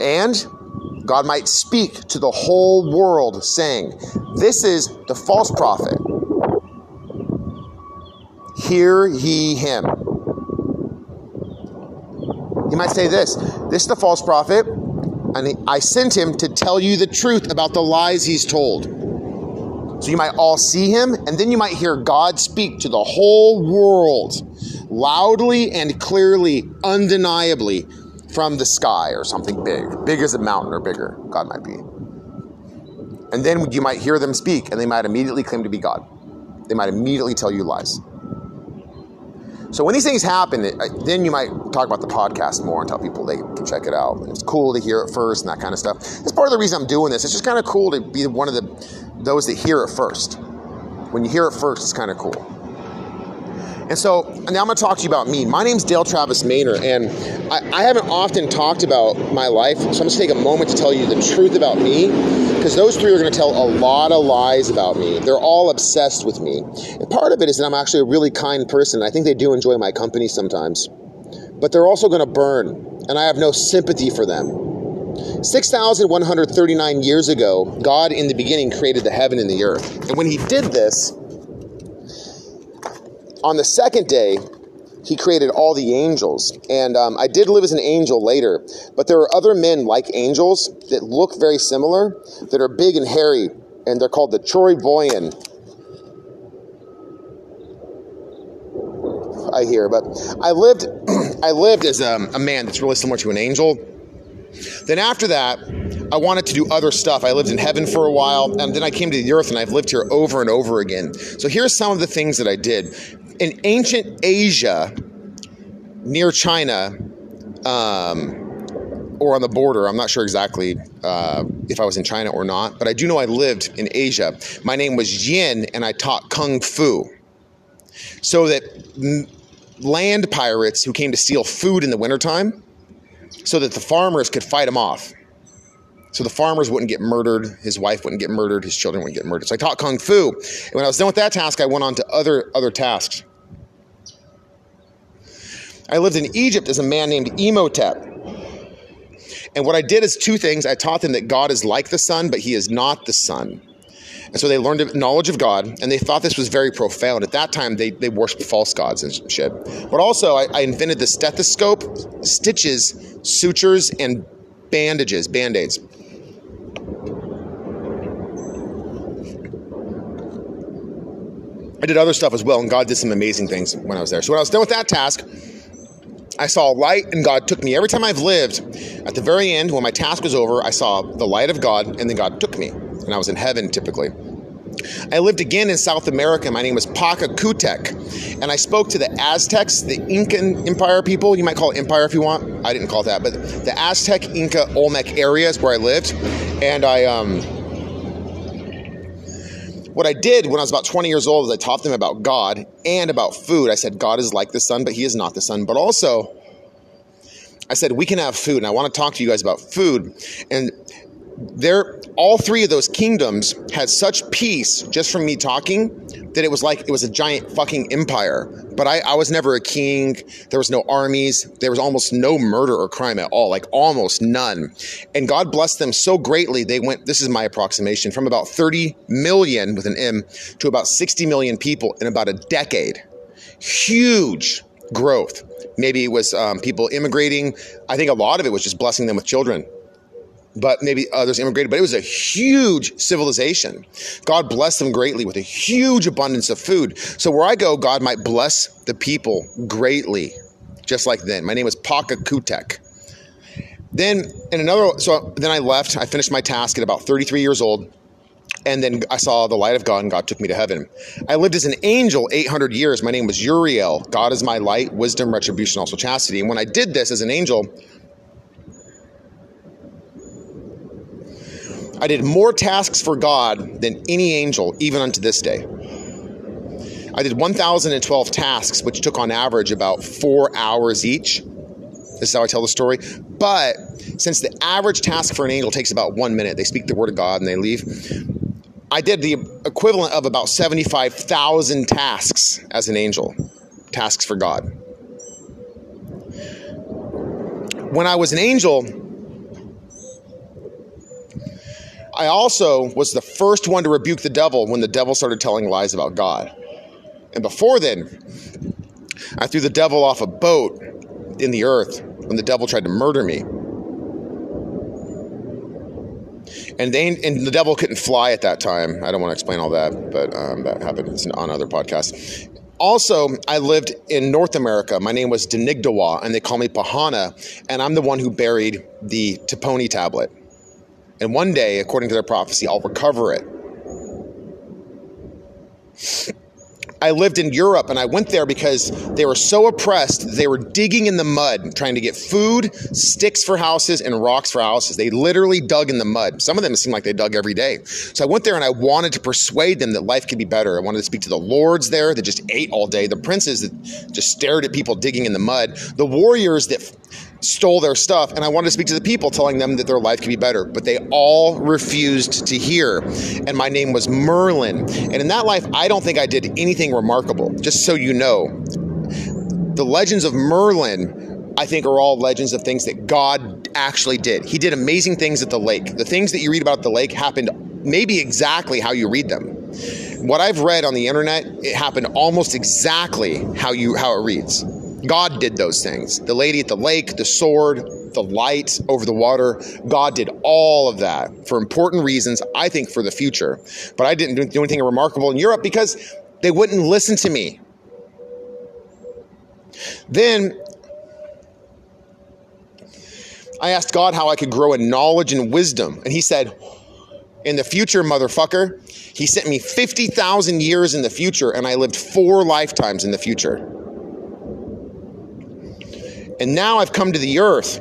And God might speak to the whole world, saying, This is the false prophet. Hear ye him. He might say this This is the false prophet, and I sent him to tell you the truth about the lies he's told. So you might all see him, and then you might hear God speak to the whole world loudly and clearly, undeniably from the sky or something big, big as a mountain or bigger, God might be. And then you might hear them speak, and they might immediately claim to be God. They might immediately tell you lies. So when these things happen, then you might talk about the podcast more and tell people they can check it out. And it's cool to hear it first and that kind of stuff. That's part of the reason I'm doing this. It's just kind of cool to be one of the those that hear it first. When you hear it first, it's kind of cool. And so now I'm going to talk to you about me. My name's Dale Travis Maynard, and I, I haven't often talked about my life, so I'm going to take a moment to tell you the truth about me, because those three are going to tell a lot of lies about me. They're all obsessed with me. And part of it is that I'm actually a really kind person. I think they do enjoy my company sometimes. But they're also going to burn, and I have no sympathy for them. 6,139 years ago, God in the beginning created the heaven and the earth. And when He did this, on the second day, he created all the angels. And um, I did live as an angel later, but there are other men like angels that look very similar, that are big and hairy, and they're called the Troyvoyan. I hear, but I lived, I lived as a, a man that's really similar to an angel. Then after that, I wanted to do other stuff. I lived in heaven for a while, and then I came to the earth, and I've lived here over and over again. So here's some of the things that I did in ancient Asia, near China, um, or on the border, I'm not sure exactly uh, if I was in China or not, but I do know I lived in Asia. My name was Yin, and I taught kung fu. So that land pirates who came to steal food in the wintertime, so that the farmers could fight them off. So the farmers wouldn't get murdered, his wife wouldn't get murdered, his children wouldn't get murdered. So I taught kung fu. And when I was done with that task, I went on to other other tasks. I lived in Egypt as a man named Imhotep. And what I did is two things. I taught them that God is like the sun, but he is not the sun. And so they learned knowledge of God, and they thought this was very profound. At that time, they, they worshiped false gods and shit. But also, I, I invented the stethoscope, stitches, sutures, and bandages, band aids. I did other stuff as well, and God did some amazing things when I was there. So when I was done with that task, I saw light and God took me. Every time I've lived, at the very end, when my task was over, I saw the light of God and then God took me. And I was in heaven typically. I lived again in South America. My name was Pachacutec. And I spoke to the Aztecs, the Incan Empire people. You might call it empire if you want. I didn't call it that. But the Aztec, Inca, Olmec areas where I lived. And I, um, what I did when I was about 20 years old is I taught them about God and about food. I said, God is like the sun, but he is not the sun. But also, I said, we can have food. And I want to talk to you guys about food. And there, all three of those kingdoms had such peace just from me talking that it was like it was a giant fucking empire. But I, I was never a king. There was no armies. There was almost no murder or crime at all, like almost none. And God blessed them so greatly. They went, this is my approximation, from about 30 million with an M to about 60 million people in about a decade. Huge growth. Maybe it was um, people immigrating. I think a lot of it was just blessing them with children but maybe others immigrated, but it was a huge civilization. God blessed them greatly with a huge abundance of food. So where I go, God might bless the people greatly, just like then. My name was Pachacutec. Then in another, so then I left. I finished my task at about 33 years old. And then I saw the light of God, and God took me to heaven. I lived as an angel 800 years. My name was Uriel. God is my light, wisdom, retribution, also chastity. And when I did this as an angel, I did more tasks for God than any angel, even unto this day. I did 1,012 tasks, which took on average about four hours each. This is how I tell the story. But since the average task for an angel takes about one minute, they speak the word of God and they leave. I did the equivalent of about 75,000 tasks as an angel, tasks for God. When I was an angel, I also was the first one to rebuke the devil when the devil started telling lies about God. And before then, I threw the devil off a boat in the earth when the devil tried to murder me. And they and the devil couldn't fly at that time. I don't want to explain all that, but um, that happened on other podcasts. Also, I lived in North America. My name was Denigdawa, and they call me Pahana, and I'm the one who buried the Tuponi tablet. And one day, according to their prophecy, I'll recover it. I lived in Europe and I went there because they were so oppressed, they were digging in the mud trying to get food, sticks for houses, and rocks for houses. They literally dug in the mud. Some of them seemed like they dug every day. So I went there and I wanted to persuade them that life could be better. I wanted to speak to the lords there that just ate all day, the princes that just stared at people digging in the mud, the warriors that stole their stuff, and I wanted to speak to the people, telling them that their life could be better. But they all refused to hear. And my name was Merlin. And in that life, I don't think I did anything remarkable. Just so you know, the legends of Merlin, I think, are all legends of things that God actually did. He did amazing things at the lake. The things that you read about the lake happened maybe exactly how you read them. What I've read on the internet, it happened almost exactly how you how it reads. God did those things. The lady at the lake, the sword, the light over the water. God did all of that for important reasons, I think, for the future. But I didn't do anything remarkable in Europe because they wouldn't listen to me. Then I asked God how I could grow in knowledge and wisdom. And He said, In the future, motherfucker, He sent me 50,000 years in the future, and I lived four lifetimes in the future. And now I've come to the earth.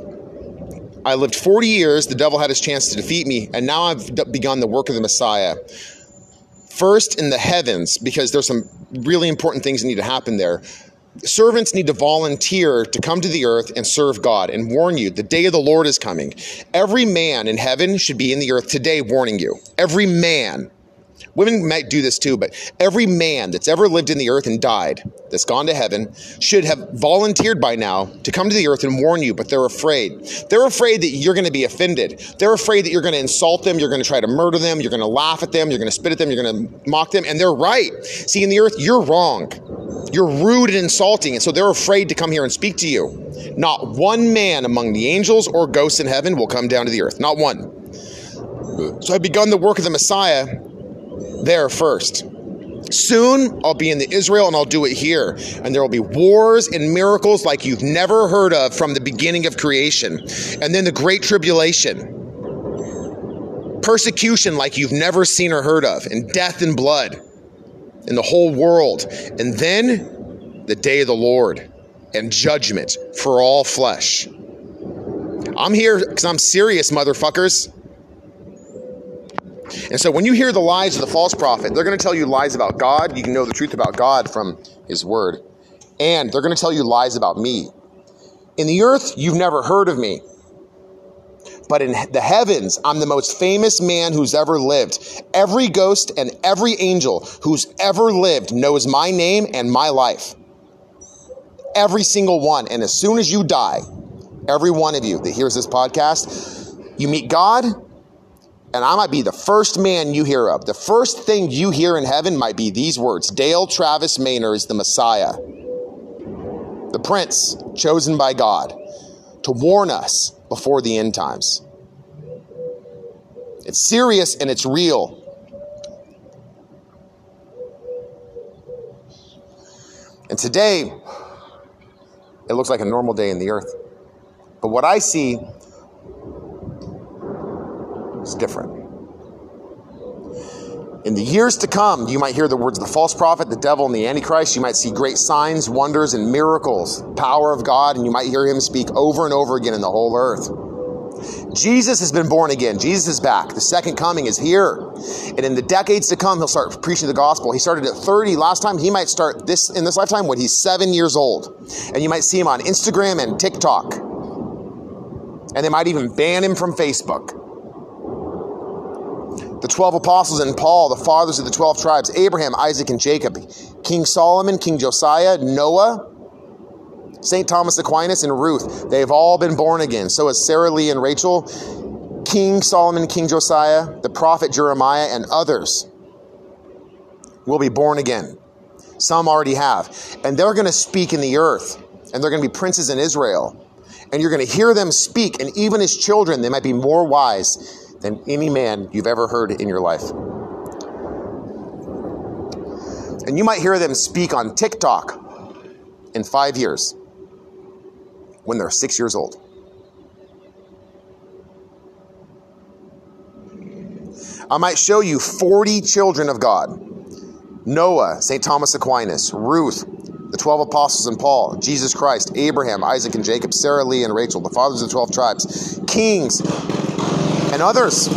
I lived 40 years. The devil had his chance to defeat me. And now I've begun the work of the Messiah. First in the heavens, because there's some really important things that need to happen there. Servants need to volunteer to come to the earth and serve God and warn you the day of the Lord is coming. Every man in heaven should be in the earth today warning you. Every man. Women might do this too, but every man that's ever lived in the earth and died, that's gone to heaven, should have volunteered by now to come to the earth and warn you, but they're afraid. They're afraid that you're going to be offended. They're afraid that you're going to insult them, you're going to try to murder them, you're going to laugh at them, you're going to spit at them, you're going to mock them, and they're right. See, in the earth, you're wrong. You're rude and insulting, and so they're afraid to come here and speak to you. Not one man among the angels or ghosts in heaven will come down to the earth. Not one. So I've begun the work of the Messiah there first. Soon I'll be in the Israel and I'll do it here. And there will be wars and miracles like you've never heard of from the beginning of creation. And then the great tribulation. Persecution like you've never seen or heard of, and death and blood in the whole world. And then the day of the Lord and judgment for all flesh. I'm here because I'm serious, motherfuckers. And so when you hear the lies of the false prophet, they're going to tell you lies about God. You can know the truth about God from his word. And they're going to tell you lies about me. In the earth, you've never heard of me. But in the heavens, I'm the most famous man who's ever lived. Every ghost and every angel who's ever lived knows my name and my life. Every single one. And as soon as you die, every one of you that hears this podcast, you meet God, and I might be the first man you hear of. The first thing you hear in heaven might be these words Dale Travis Maynard is the Messiah, the Prince chosen by God to warn us before the end times. It's serious and it's real. And today, it looks like a normal day in the earth. But what I see different. In the years to come, you might hear the words of the false prophet, the devil, and the Antichrist. You might see great signs, wonders, and miracles, power of God, and you might hear him speak over and over again in the whole earth. Jesus has been born again. Jesus is back. The second coming is here. And in the decades to come, he'll start preaching the gospel. He started at 30 last time. He might start this in this lifetime when he's seven years old. And you might see him on Instagram and TikTok. And they might even ban him from Facebook the 12 apostles and Paul, the fathers of the 12 tribes, Abraham, Isaac, and Jacob, King Solomon, King Josiah, Noah, St. Thomas Aquinas, and Ruth. They've all been born again. So has Sarah Leah and Rachel, King Solomon, King Josiah, the prophet Jeremiah, and others will be born again. Some already have. And they're going to speak in the earth, and they're going to be princes in Israel. And you're going to hear them speak, and even as children, they might be more wise than any man you've ever heard in your life. And you might hear them speak on TikTok in five years when they're six years old. I might show you 40 children of God Noah, St. Thomas Aquinas, Ruth, the 12 apostles and Paul, Jesus Christ, Abraham, Isaac, and Jacob, Sarah, Leah, and Rachel, the fathers of the 12 tribes, kings, and others.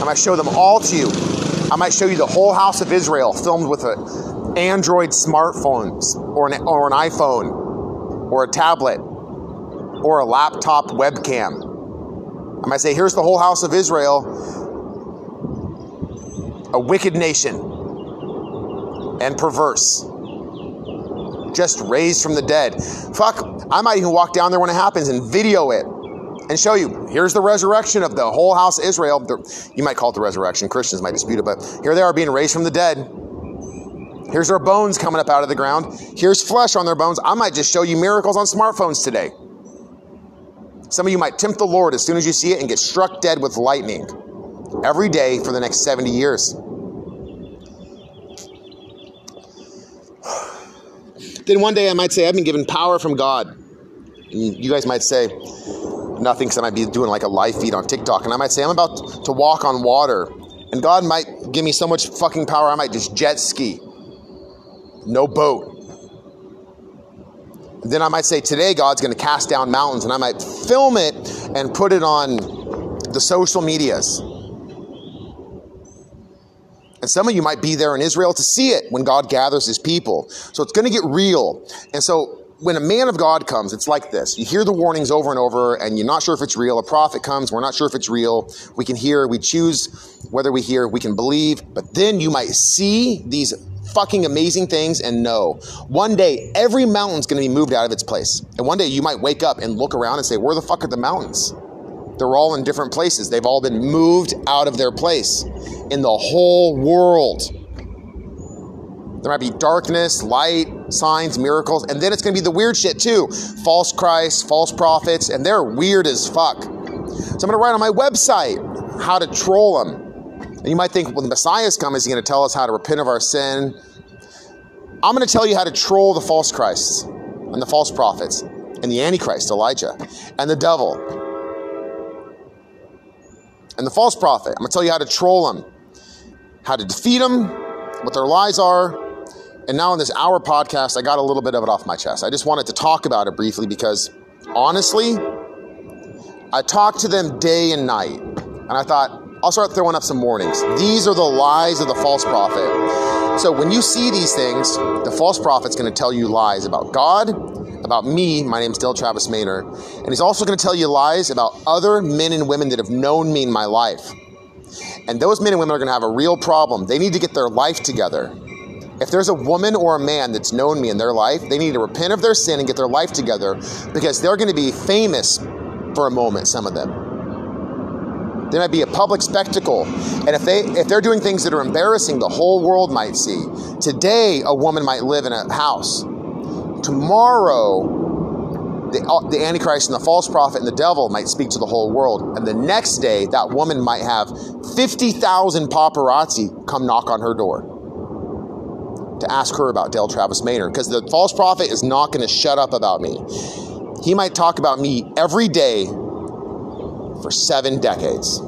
I might show them all to you. I might show you the whole house of Israel filmed with an Android smartphone or an, or an iPhone or a tablet or a laptop webcam. I might say, here's the whole house of Israel a wicked nation and perverse. Just raised from the dead. Fuck, I might even walk down there when it happens and video it and show you here's the resurrection of the whole house of Israel. You might call it the resurrection. Christians might dispute it, but here they are being raised from the dead. Here's their bones coming up out of the ground. Here's flesh on their bones. I might just show you miracles on smartphones today. Some of you might tempt the Lord as soon as you see it and get struck dead with lightning every day for the next 70 years. Then one day I might say, I've been given power from God. And you guys might say, nothing because I might be doing like a live feed on TikTok. And I might say, I'm about to walk on water. And God might give me so much fucking power, I might just jet ski. No boat. Then I might say, today God's going to cast down mountains. And I might film it and put it on the social medias. And some of you might be there in Israel to see it when God gathers his people. So it's going to get real. And so when a man of God comes, it's like this. You hear the warnings over and over, and you're not sure if it's real. A prophet comes, we're not sure if it's real. We can hear, we choose whether we hear, we can believe. But then you might see these fucking amazing things and know one day every mountain's going to be moved out of its place. And one day you might wake up and look around and say, Where the fuck are the mountains? They're all in different places. They've all been moved out of their place in the whole world. There might be darkness, light, signs, miracles, and then it's going to be the weird shit too. False Christs, false prophets, and they're weird as fuck. So I'm going to write on my website how to troll them. And you might think, well, the Messiah's come, is he going to tell us how to repent of our sin? I'm going to tell you how to troll the false Christs and the false prophets and the Antichrist, Elijah, and the devil and the false prophet. I'm going to tell you how to troll them, how to defeat them, what their lies are. And now in this hour podcast, I got a little bit of it off my chest. I just wanted to talk about it briefly because honestly, I talked to them day and night. And I thought, I'll start throwing up some warnings. These are the lies of the false prophet. So when you see these things, the false prophet's going to tell you lies about God, about me. My name's Dale Travis Maynard. And he's also going to tell you lies about other men and women that have known me in my life. And those men and women are going to have a real problem. They need to get their life together. If there's a woman or a man that's known me in their life, they need to repent of their sin and get their life together because they're going to be famous for a moment, some of them. They might be a public spectacle. And if they if they're doing things that are embarrassing, the whole world might see. Today, a woman might live in a house Tomorrow, the, uh, the Antichrist and the false prophet and the devil might speak to the whole world. And the next day, that woman might have 50,000 paparazzi come knock on her door to ask her about Dale Travis Maynard because the false prophet is not going to shut up about me. He might talk about me every day for seven decades.